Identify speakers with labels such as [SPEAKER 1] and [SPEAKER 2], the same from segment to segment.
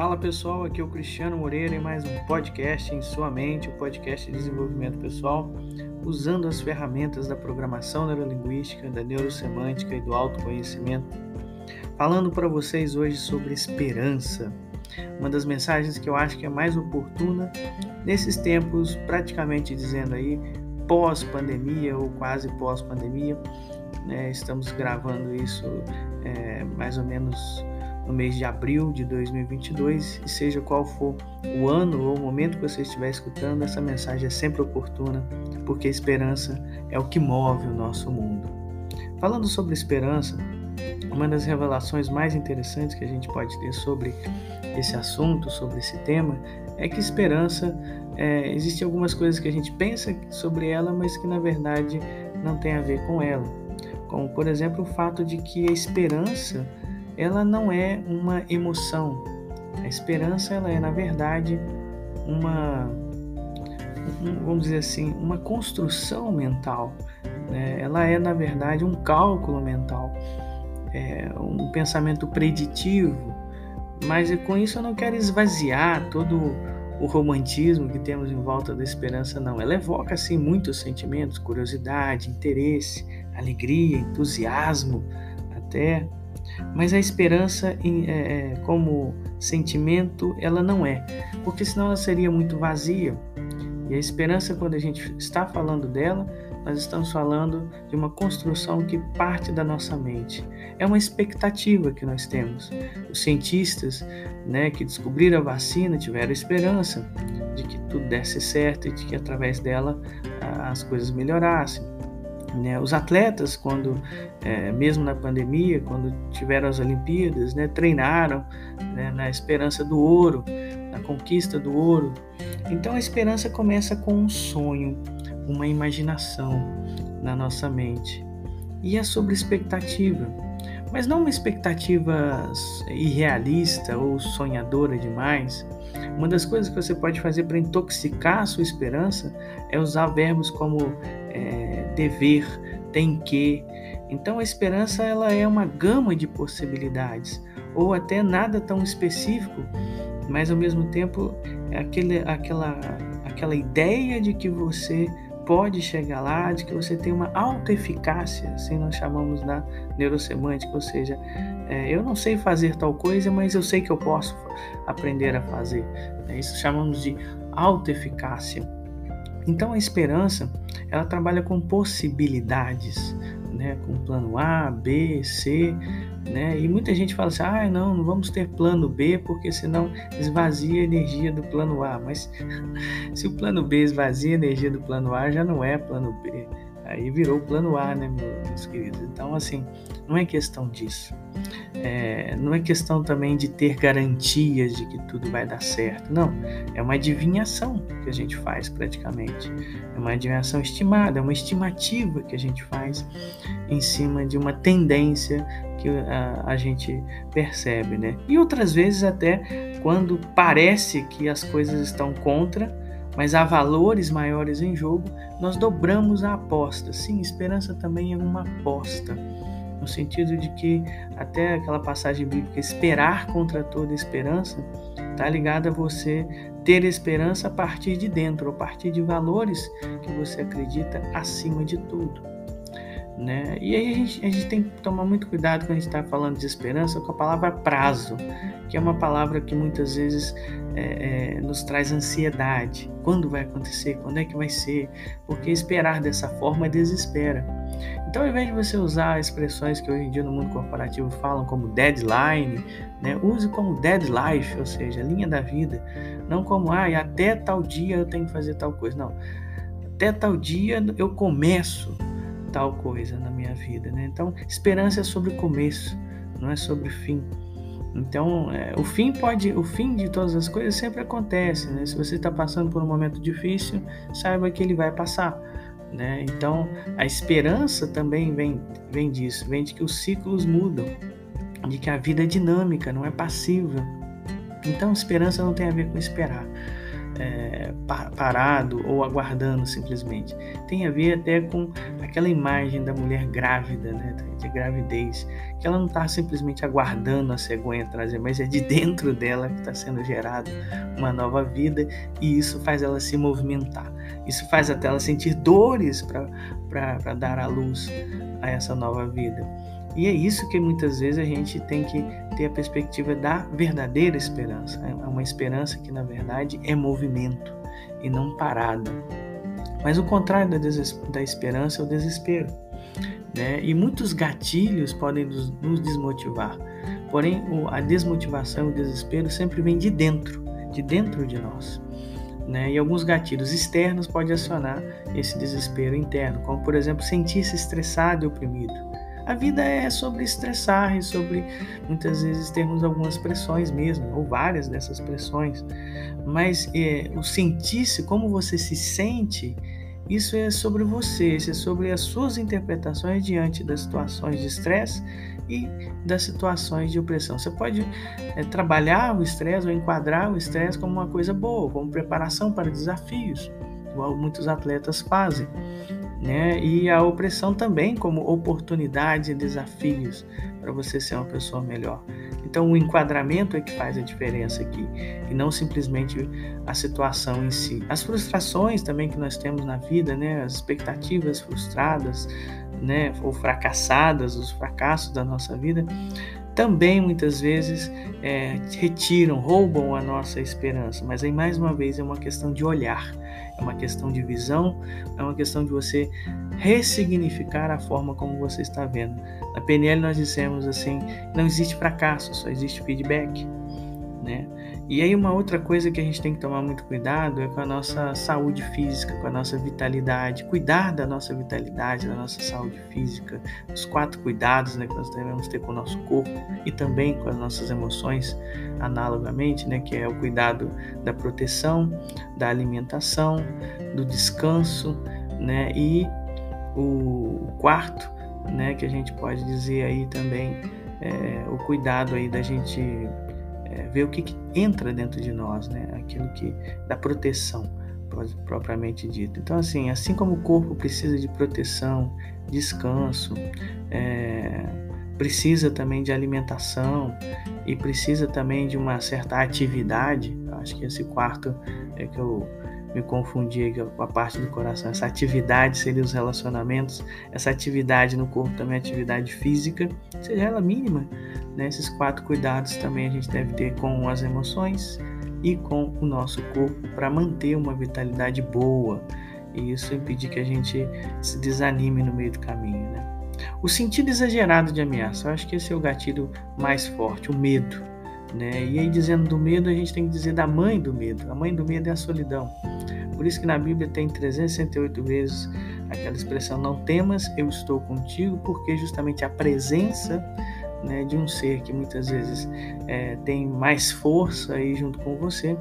[SPEAKER 1] Fala pessoal, aqui é o Cristiano Moreira em mais um podcast em sua mente, o um podcast de desenvolvimento pessoal, usando as ferramentas da programação neurolinguística, da neurosemântica e do autoconhecimento. Falando para vocês hoje sobre esperança, uma das mensagens que eu acho que é mais oportuna nesses tempos, praticamente dizendo aí pós-pandemia ou quase pós-pandemia. Né? Estamos gravando isso é, mais ou menos no mês de abril de 2022 e seja qual for o ano ou o momento que você estiver escutando, essa mensagem é sempre oportuna, porque a esperança é o que move o nosso mundo. Falando sobre esperança, uma das revelações mais interessantes que a gente pode ter sobre esse assunto, sobre esse tema, é que esperança, é, existem algumas coisas que a gente pensa sobre ela, mas que na verdade não tem a ver com ela. Como, por exemplo, o fato de que a esperança ela não é uma emoção. A esperança ela é na verdade uma vamos dizer assim, uma construção mental. Né? Ela é na verdade um cálculo mental, é um pensamento preditivo. Mas com isso eu não quero esvaziar todo o romantismo que temos em volta da esperança, não. Ela evoca assim muitos sentimentos, curiosidade, interesse, alegria, entusiasmo, até mas a esperança, é, é, como sentimento, ela não é, porque senão ela seria muito vazia. E a esperança, quando a gente está falando dela, nós estamos falando de uma construção que parte da nossa mente. É uma expectativa que nós temos. Os cientistas né, que descobriram a vacina tiveram esperança de que tudo desse certo e de que através dela as coisas melhorassem. Né? Os atletas, quando é, mesmo na pandemia, quando tiveram as Olimpíadas, né, treinaram né, na esperança do ouro, na conquista do ouro. Então a esperança começa com um sonho, uma imaginação na nossa mente. E é sobre expectativa, mas não uma expectativa irrealista ou sonhadora demais. Uma das coisas que você pode fazer para intoxicar a sua esperança é usar verbos como é, dever, tem que. Então a esperança ela é uma gama de possibilidades, ou até nada tão específico, mas ao mesmo tempo é aquele, aquela, aquela ideia de que você pode chegar lá, de que você tem uma autoeficácia, assim nós chamamos na neurosemântica, ou seja, é, eu não sei fazer tal coisa, mas eu sei que eu posso aprender a fazer. É, isso chamamos de autoeficácia. Então a esperança, ela trabalha com possibilidades, né, com plano A, B, C, né? E muita gente fala assim: "Ah, não, não vamos ter plano B, porque senão esvazia a energia do plano A". Mas se o plano B esvazia a energia do plano A, já não é plano B. Aí virou o plano A, né, meus queridos? Então, assim, não é questão disso. É, não é questão também de ter garantias de que tudo vai dar certo. Não. É uma adivinhação que a gente faz praticamente. É uma adivinhação estimada, é uma estimativa que a gente faz em cima de uma tendência que a, a gente percebe, né? E outras vezes até quando parece que as coisas estão contra, mas há valores maiores em jogo, nós dobramos a aposta. Sim, esperança também é uma aposta, no sentido de que até aquela passagem bíblica, esperar contra toda esperança, está ligada a você ter esperança a partir de dentro, a partir de valores que você acredita acima de tudo. Né? E aí a gente, a gente, tem que tomar muito cuidado quando a gente está falando de esperança com a palavra prazo, que é uma palavra que muitas vezes é, é, nos traz ansiedade. Quando vai acontecer? Quando é que vai ser? Porque esperar dessa forma desespera. Então, ao invés de você usar expressões que hoje em dia no mundo corporativo falam como deadline, né, use como dead life, ou seja, linha da vida, não como ah, até tal dia eu tenho que fazer tal coisa. Não, até tal dia eu começo tal coisa na minha vida. Né? Então, esperança é sobre começo, não é sobre fim. Então, é, o fim pode, o fim de todas as coisas sempre acontece, né? Se você está passando por um momento difícil, saiba que ele vai passar, né? Então, a esperança também vem, vem disso, vem de que os ciclos mudam, de que a vida é dinâmica, não é passiva. Então, esperança não tem a ver com esperar. É, parado ou aguardando simplesmente. Tem a ver até com aquela imagem da mulher grávida, né, de gravidez, que ela não está simplesmente aguardando a cegonha trazer, mas é de dentro dela que está sendo gerada uma nova vida e isso faz ela se movimentar. Isso faz até ela sentir dores para dar à luz a essa nova vida. E é isso que muitas vezes a gente tem que ter a perspectiva da verdadeira esperança. É uma esperança que, na verdade, é movimento e não parada. Mas o contrário da, da esperança é o desespero. Né? E muitos gatilhos podem nos, nos desmotivar. Porém, a desmotivação e o desespero sempre vem de dentro, de dentro de nós. Né? E alguns gatilhos externos podem acionar esse desespero interno, como por exemplo sentir-se estressado e oprimido, a vida é sobre estressar e sobre muitas vezes termos algumas pressões mesmo, ou várias dessas pressões. Mas é, o sentir-se, como você se sente, isso é sobre você, isso é sobre as suas interpretações diante das situações de estresse e das situações de opressão. Você pode é, trabalhar o estresse ou enquadrar o estresse como uma coisa boa, como preparação para desafios, igual muitos atletas fazem né? E a opressão também como oportunidade e desafios para você ser uma pessoa melhor. Então o enquadramento é que faz a diferença aqui e não simplesmente a situação em si. As frustrações também que nós temos na vida, né? As expectativas frustradas, né? Ou fracassadas, os fracassos da nossa vida também muitas vezes é, retiram, roubam a nossa esperança. Mas aí mais uma vez é uma questão de olhar é uma questão de visão, é uma questão de você ressignificar a forma como você está vendo. Na PNL nós dissemos assim, não existe fracasso, só existe feedback, né? E aí uma outra coisa que a gente tem que tomar muito cuidado é com a nossa saúde física, com a nossa vitalidade, cuidar da nossa vitalidade, da nossa saúde física, os quatro cuidados né, que nós devemos ter com o nosso corpo e também com as nossas emoções, analogamente, né, que é o cuidado da proteção, da alimentação, do descanso, né, e o quarto, né, que a gente pode dizer aí também é, o cuidado aí da gente é, ver o que, que, entra dentro de nós, né? Aquilo que da proteção propriamente dito. Então, assim, assim como o corpo precisa de proteção, descanso, é, precisa também de alimentação e precisa também de uma certa atividade. Acho que esse quarto é que eu me confundi com a parte do coração. Essa atividade seria os relacionamentos, essa atividade no corpo também é atividade física, seja ela mínima. Né? Esses quatro cuidados também a gente deve ter com as emoções e com o nosso corpo para manter uma vitalidade boa e isso impedir que a gente se desanime no meio do caminho. Né? O sentido exagerado de ameaça, eu acho que esse é o gatilho mais forte, o medo. Né? E aí, dizendo do medo, a gente tem que dizer da mãe do medo. A mãe do medo é a solidão. Por isso que na Bíblia tem 368 vezes aquela expressão: Não temas, eu estou contigo, porque justamente a presença né, de um ser que muitas vezes é, tem mais força aí junto com você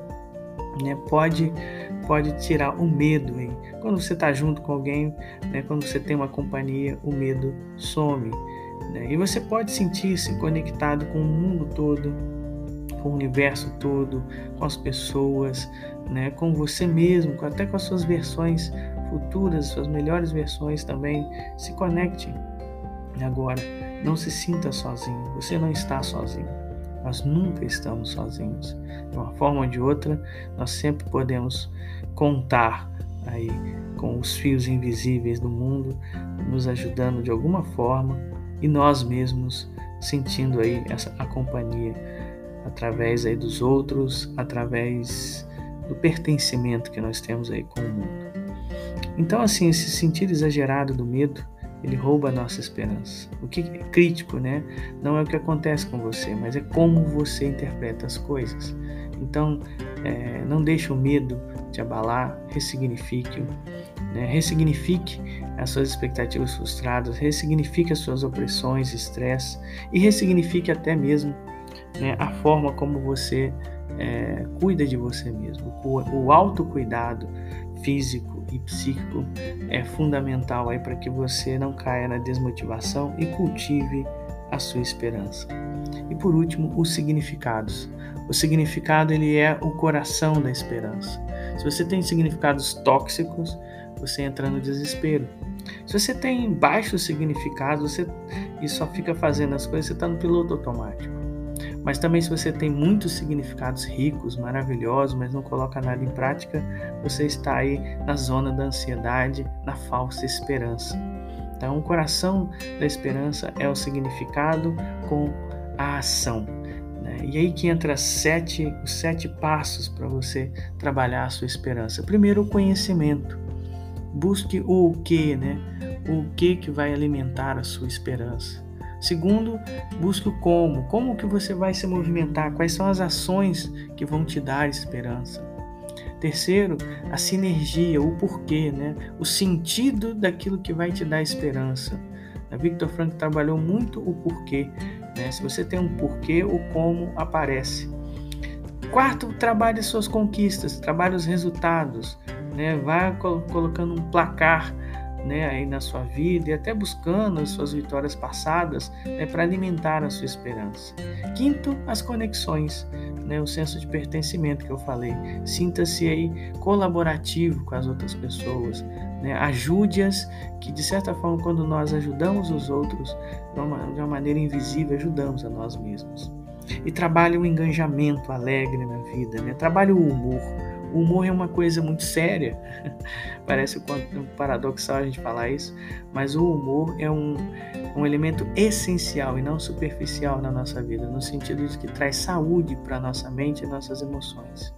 [SPEAKER 1] né, pode pode tirar o medo hein? quando você está junto com alguém né, quando você tem uma companhia o medo some né? e você pode sentir-se conectado com o mundo todo com o universo todo, com as pessoas, né, com você mesmo, até com as suas versões futuras, suas melhores versões também. Se conecte agora. Não se sinta sozinho. Você não está sozinho. Nós nunca estamos sozinhos. De uma forma ou de outra, nós sempre podemos contar aí com os fios invisíveis do mundo nos ajudando de alguma forma e nós mesmos sentindo aí essa a companhia através aí dos outros, através do pertencimento que nós temos aí com o mundo. Então, assim, esse sentido exagerado do medo, ele rouba a nossa esperança. O que é crítico, né? Não é o que acontece com você, mas é como você interpreta as coisas. Então, é, não deixe o medo te abalar, ressignifique-o, né? ressignifique as suas expectativas frustradas, ressignifique as suas opressões, estresse e ressignifique até mesmo né, a forma como você é, cuida de você mesmo. O, o autocuidado físico e psíquico é fundamental aí para que você não caia na desmotivação e cultive a sua esperança. E por último, os significados. O significado ele é o coração da esperança. Se você tem significados tóxicos, você entra no desespero. Se você tem baixos significados você, e só fica fazendo as coisas, você está no piloto automático. Mas também se você tem muitos significados ricos, maravilhosos, mas não coloca nada em prática, você está aí na zona da ansiedade, na falsa esperança. Então, o coração da esperança é o significado com a ação. Né? E aí que entra sete, os sete passos para você trabalhar a sua esperança. Primeiro, o conhecimento. Busque o que, né? O que que vai alimentar a sua esperança. Segundo, busque o como. Como que você vai se movimentar? Quais são as ações que vão te dar esperança? Terceiro, a sinergia, o porquê, né? o sentido daquilo que vai te dar esperança. A Victor Frank trabalhou muito o porquê. Né? Se você tem um porquê, o como aparece. Quarto, trabalhe suas conquistas, trabalhe os resultados. Né? Vá colocando um placar né, aí na sua vida e até buscando as suas vitórias passadas né, para alimentar a sua esperança. Quinto, as conexões, né, o senso de pertencimento que eu falei. Sinta-se aí colaborativo com as outras pessoas. Né, Ajude-as, que de certa forma, quando nós ajudamos os outros de uma, de uma maneira invisível, ajudamos a nós mesmos. E trabalhe o engajamento alegre na vida, né? trabalhe o humor o humor é uma coisa muito séria, parece um paradoxal a gente falar isso, mas o humor é um, um elemento essencial e não superficial na nossa vida, no sentido de que traz saúde para nossa mente e nossas emoções.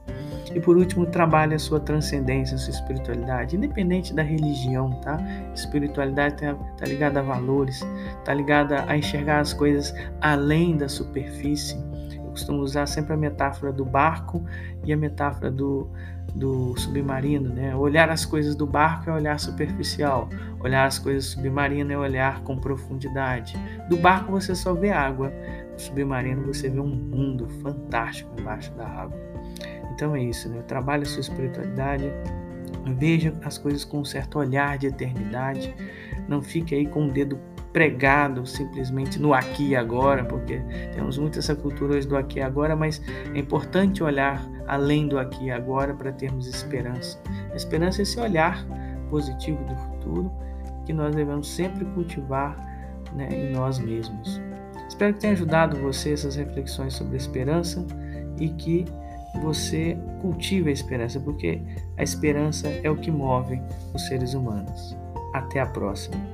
[SPEAKER 1] E por último, trabalhe a sua transcendência, a sua espiritualidade, independente da religião, tá? Espiritualidade está tá ligada a valores, está ligada a enxergar as coisas além da superfície costumo usar sempre a metáfora do barco e a metáfora do, do submarino, né? Olhar as coisas do barco é olhar superficial, olhar as coisas submarinas é olhar com profundidade. Do barco você só vê água, do submarino você vê um mundo fantástico embaixo da água. Então é isso, né? Trabalhe a sua espiritualidade, veja as coisas com um certo olhar de eternidade, não fique aí com o dedo pregado simplesmente no aqui e agora, porque temos muito essa cultura hoje do aqui e agora, mas é importante olhar além do aqui e agora para termos esperança. A esperança é esse olhar positivo do futuro que nós devemos sempre cultivar né, em nós mesmos. Espero que tenha ajudado você essas reflexões sobre a esperança e que você cultive a esperança, porque a esperança é o que move os seres humanos. Até a próxima.